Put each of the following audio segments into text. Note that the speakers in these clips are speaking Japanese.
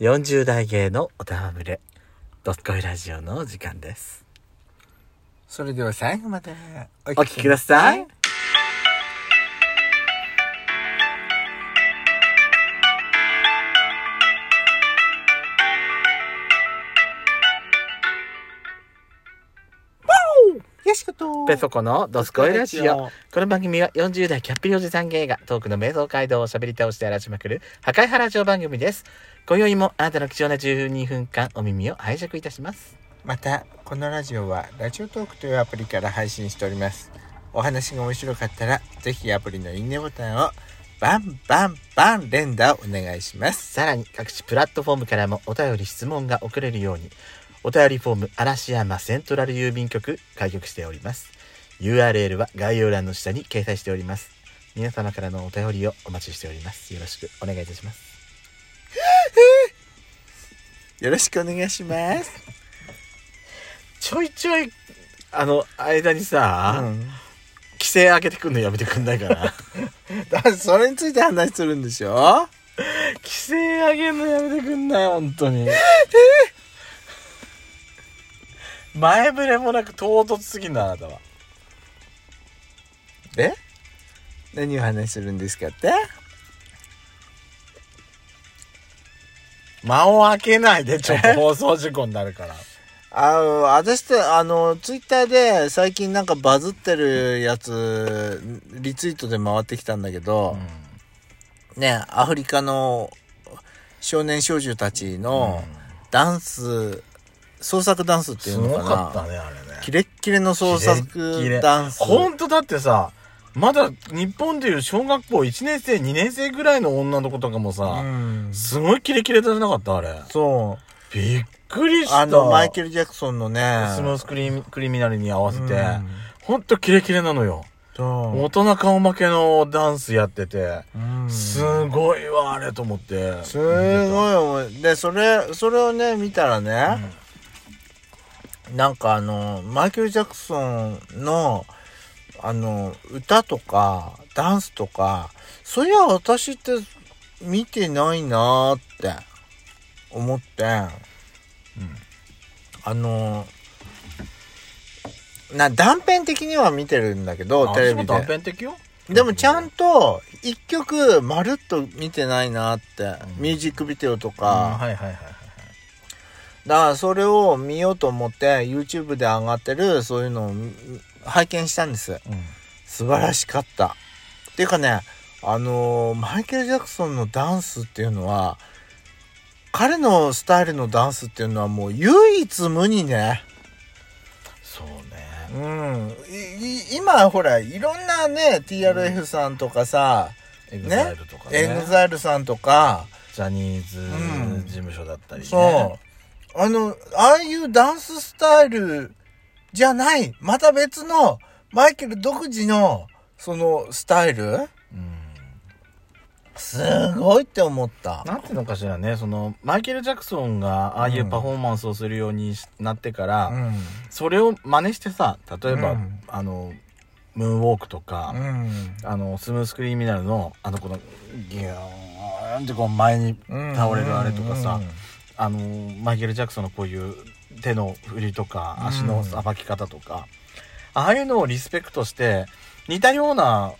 40代芸のおたわむれ、ドッコイラジオの時間です。それでは最後までおお聞きください。よとペソコのドスコイラジオ。この番組は40代キャッピリおじさん芸がトークの瞑想街道を喋り倒して荒らしまくる破壊派ラジオ番組です。今宵もあなたの貴重な12分間お耳を拝借いたします。またこのラジオはラジオトークというアプリから配信しておりますお話が面白かったらぜひアプリのいいねボタンをバンバンバン連打お願いしますさらに各種プラットフォームからもお便り質問が送れるようにお便りフォーム嵐山セントラル郵便局開局しております。URL は概要欄の下に掲載しております。皆様からのお便りをお待ちしております。よろしくお願いいたします。よろしくお願いします。ちょいちょいあの間にさ、うん。規制開けてくんのやめてくんないかな。だからそれについて話するんでしょ？規制上げんのやめてくんない本当に前触れもなく唐突すぎんだあなたは。で何を話するんですかって？間を開けないでちょっと放送事故になるから。あの、私って、あの、ツイッターで最近なんかバズってるやつ、リツイートで回ってきたんだけど、ね、アフリカの少年少女たちのダンス、創作ダンスっていすうのかな。ごかったねあれね。キレッキレの創作レダンス。ほんとだってさまだ日本でいう小学校1年生2年生ぐらいの女の子とかもさ、うん。すごいキレキレじゃなかったあれ。そう。びっくりした。あの、マイケル・ジャクソンのね、スムースクリミクリミナルに合わせて、うん。ほんとキレキレなのよ。大人顔負けのダンスやってて、うん。すごいわあれと思って。すごい。で、それ、それをね、見たらね、なんかあの、マイケル・ジャクソンの、あの、歌とか、ダンスとか、そういや私って見てないなーって思って、あの、な、断片的には見てるんだけど、テレビ私も断で。片的よ。でもちゃんと、一曲まるっと見てないなって、うん。ミュージックビデオとあか、はいはいはいはいだからそれを見ようと思って YouTube で上がってるそういうのを見拝見したんです。素晴らしかった。っていうかねあのーマイケル・ジャクソンのダンスっていうのは彼のスタイルのダンスっていうのはもう唯一無二ね。そうね。うん。今ほらいろんなね TRF さんとかさ、EXILE とかね。 EXILE さんとか。ジャニーうん。ズ事務所だったりね、そう。あの、ああいうダンススタイルじゃない、また別の、マイケル独自の、そのスタイル？うんすごいって思った。なんていうのかしらねそのマイケル・ジャクソンがああいうパフォーマンスをするようにしなってから、うん。それを真似してさ例えば、うんあのムーンウォークとか、うん。あのスムースクリミナルのあのこのギューンってこう前に倒れるあれとかさ、あのマイケル・ジャクソンのこういう手の振りとかうん足のさばき方とか、ああいうのをリスペクトして似たような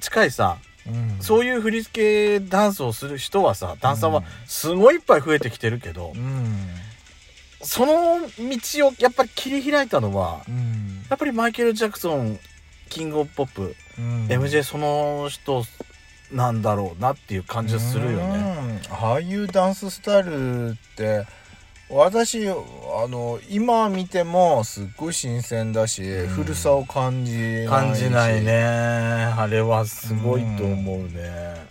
近いさうん、そういう振り付けダンスをする人はさダンサーはすごいいっぱい増えてきてるけど、うん。その道をやっぱり切り開いたのはうん。やっぱりマイケル・ジャクソンキング・オブ・ポップ、うん。MJ その人なんだろうなっていう感じがするよね。うん。ああいうダンススタイルって、私、あの、今見てもすっごい新鮮だし、うん古さを感じないし。感じないねあれはすごいと思うね、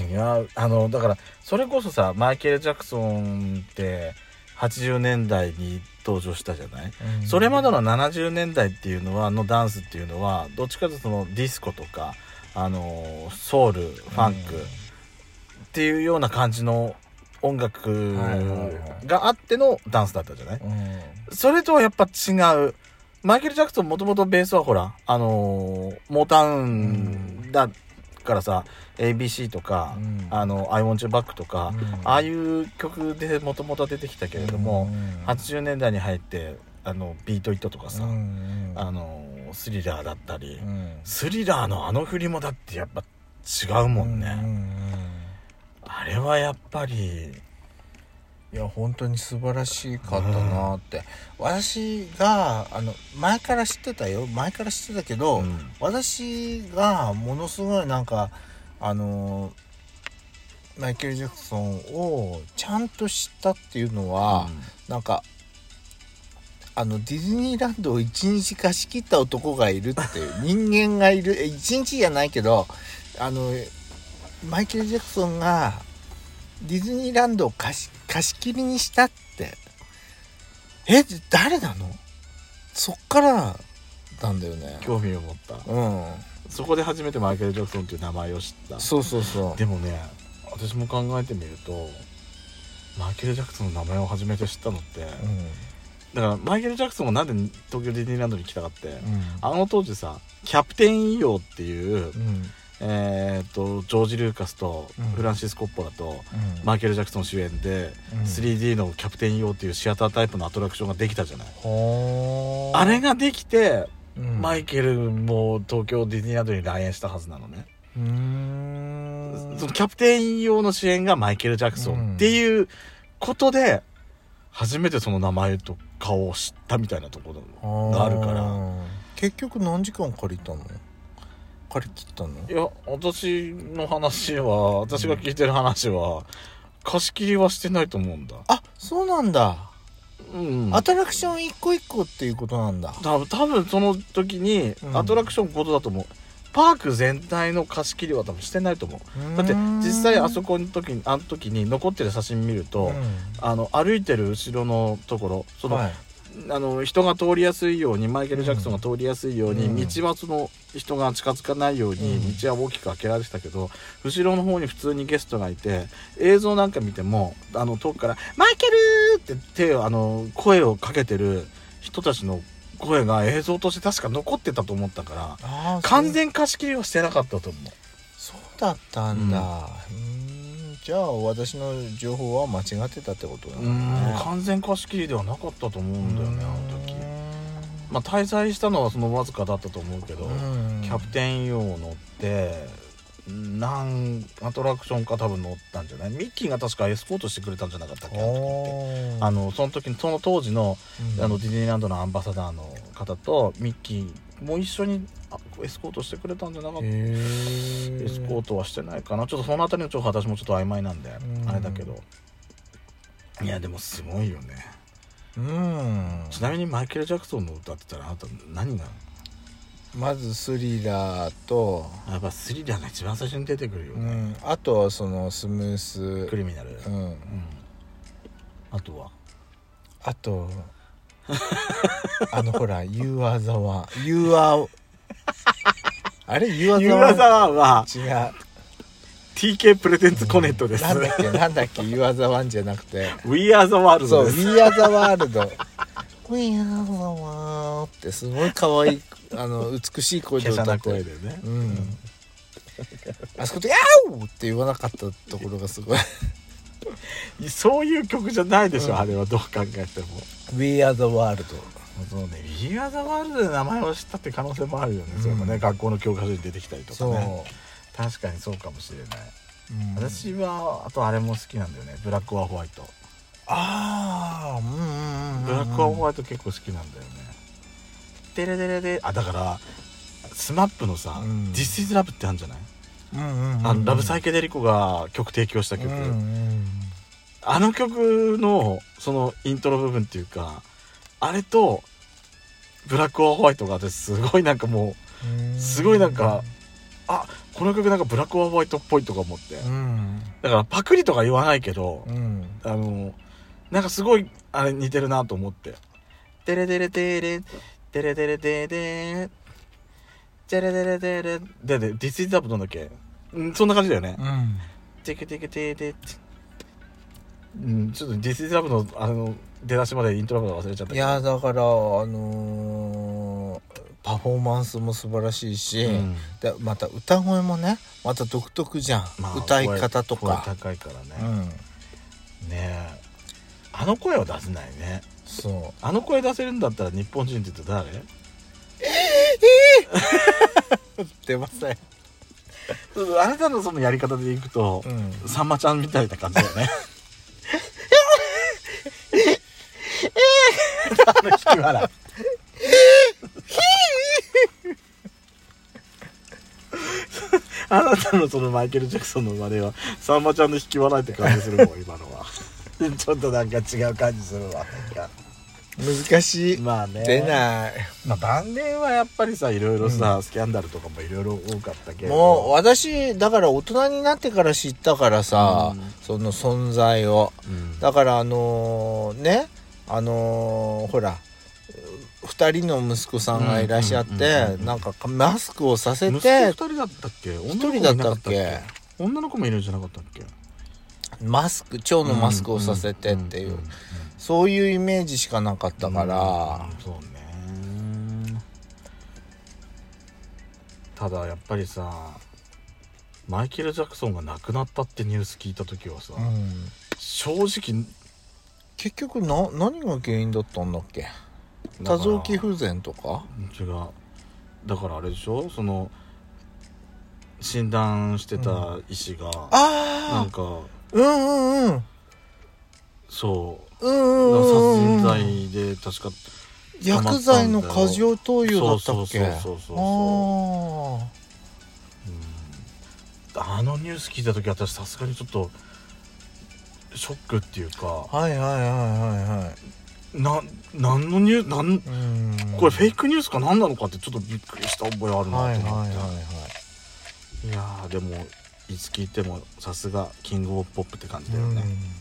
違うあのだからそれこそさマイケル・ジャクソンって80年代に登場したじゃない、うんそれまでの70年代っていうのはのダンスっていうのはどっちかというとそのディスコとかあのソウルファンクっていうような感じの音楽があってのダンスだったじゃない？うん。それとはやっぱ違う。マイケル・ジャクソンもともとベースはほら、あのーモータウンだかからさ ABC とか、うん。あの「I Want You Back」とか、うん。ああいう曲でもともと出てきたけれども、うん。80年代に入ってあのビートイットとかさ、うんあのスリラーだったり、うん。スリラーのあの振りもだってやっぱ違うもんね、うんうんうん。あれはやっぱりいや本当に素晴らしかったなって、私があの前から知ってたよ。前から知ってたけど、うん。私がものすごいなんかあのマイケル・ジャクソンをちゃんと知ったっていうのは、なんかあのディズニーランドを一日貸し切った男がいるっていう 人間がいる。え一日じゃないけどあのマイケル・ジャクソンがディズニーランドを貸し貸し切りにしたって。え誰なの？そっからなんだよね。興味を持った。うん。そこで初めてマイケル・ジャクソンっていう名前を知った。そうそうそう。でもね私も考えてみるとマイケル・ジャクソンの名前を初めて知ったのって、だからマイケル・ジャクソンがなんで東京ディズニーランドに来たかって、うん。あの当時さキャプテン・イオっていう、うん。えーっとジョージ・ルーカスとうん。フランシス・コッポラと、うん。マイケル・ジャクソン主演で、うん。3D のキャプテン・イオっていうシアタータイプのアトラクションができたじゃない、あれができて、うん。マイケルも東京ディズニーランドに来園したはずなのね、そのキャプテン用の主演がマイケル・ジャクソンっていうことで、初めてその名前と顔を知ったみたいなところがあるから。結局何時間借りたの？借り切ったの？いや私の話は私が聞いてる話は、貸し切りはしてないと思うんだ。あそうなんだ、うん。アトラクション一個一個っていうことなんだ。多分多分その時にうん。アトラクションことだと思う、パーク全体の貸し切りは多分してないと思う。だって実際あそこの時にあの時に残ってる写真見ると、あの歩いてる後ろのところその、はい。あの人が通りやすいようにマイケル・ジャクソンが通りやすいように、うん。道はその人が近づかないようにうん。道は大きく開けられてたけど、後ろの方に普通にゲストがいて映像なんか見てもあの遠くから「マイケル!」って手をあの声をかけてる人たちの声が映像として確か残ってたと思ったから完全貸し切りはしてなかったと思う。そうだったんだ。うーん。じゃあ私の情報は間違ってたってことだうねん。完全貸し切りではなかったと思うんだよねあの時。まあ滞在したのはそのわずかだったと思うけど。うん。キャプテン用乗って何アトラクションか多分乗ったんじゃない？ミッキーが確かエスコートしてくれたんじゃなかったっけ？あのその時その当時のあのディズニーランドのアンバサダーの方とミッキーも一緒にあエスコートしてくれたんじゃなかった？エエスコートはしてないかな？ちょっとその辺りの情報私もちょっと曖昧なんでうん。あれだけど。いやでもすごいよね。うん。ちなみにマイケル・ジャクソンの歌ってたらあなた何が？まずスリラーと、やっぱスリラーが一番最初に出てくるよね、うん、あとそのスムース。クリミナル、うん。うん。あとは？あと あのほら「You are the one」「You are」あれ「You are the ユ one ーザーは」違う。TK プレゼンツコネットです。なんだっけなんだっけ「You are the one」じゃなくて。We are the world そう「です。We are the world」「We are the world」ってすごい可愛いあの美しい声で歌って声でね。うんあそこで「ヤー!」って言わなかったところがすごいそういう曲じゃないでしょ、うんあれはどう考えても。「We are the world そうね、We are the world で名前を知ったって可能性もあるよね。うんそういえばね、学校の教科書に出てきたり」とかそう、ね。確かにそうかもしれない。うん私は、あとあれも好きなんだよね。ブラック・オア・ホワイト。ああうんブラック・オア・ホワイト結構好きなんだよね。デレデレデあ、だから、SMAP のさ、うん。This is Love ってあるんじゃない？あの LOVE PSYCHEDELICO が曲提供した曲、うんうんあの曲のそのイントロ部分っていうかあれと Black or White が私すごいなんかもうんうすごいなんかあこの曲なんか Black or White っぽいとか思って。うん。だからパクリとか言わないけどうん。あのなんかすごい、あれ似てるなと思って。テレテレテレ、テレテレテレ、テレテレテレ、で、で、 This is Love なんだっけ？んそんな感じだよね。うん。テケテケテテん、ちょっとディスイ is up の、あの、出だしまでイントロまで忘れちゃったいや、だから、あのー、パフォーマンスも素晴らしいし、うん、でまた歌声もねまた独特じゃん、まあ、歌い方とか。高いからね、うん、ねえ。あの声は出せないね。そあの声出せるんだったら日本人って言うと誰？う出ませんあなたのそのやり方でいくと、うんさんまちゃんみたいな感じだよねあの引き笑いあなたのそのマイケル・ジャクソンの真似はさんまちゃんの引き笑いって感じするもん今のは ちょっとなんか違う感じするわ難しい、まあね。出ない。まあ晩年はやっぱりさいろいろさ、スキャンダルとかもいろいろ多かったけど。もう私だから大人になってから知ったからさ、うん。その存在を。うん。だからあのーねあのーほら2人の息子さんがいらっしゃっうんうんうんてうん。なんかマスクをさせ息子て二人だったっけ？女の子もいったっけ？女の子もいるんじゃなかったっけ？マスク腸のマスクをさせてっていう、んんんんそういうイメージしかなかったから、うんそうね。ただやっぱりさマイケル・ジャクソンが亡くなったってニュース聞いた時はさ、うん。正直結局な何が原因だったんだっけ？多臓器不全とか？違う。だからあれでしょ？その診断してた医師が、なああんかうんうんうん。そう。うんうんうんうん。殺人罪で確か薬剤の過剰投与だったっけ？そうそうそうそう。そうああのニュース聞いた時私さすがにちょっとショックっていうか。あはいはいはいはいはい。な何のニューなんうん。これフェイクニュースか何なのかってちょっとびっくりした覚えあるなはいはいはいと思って、はい。いやーでもいつ聴いてもさすがキングオブポップって感じだよね、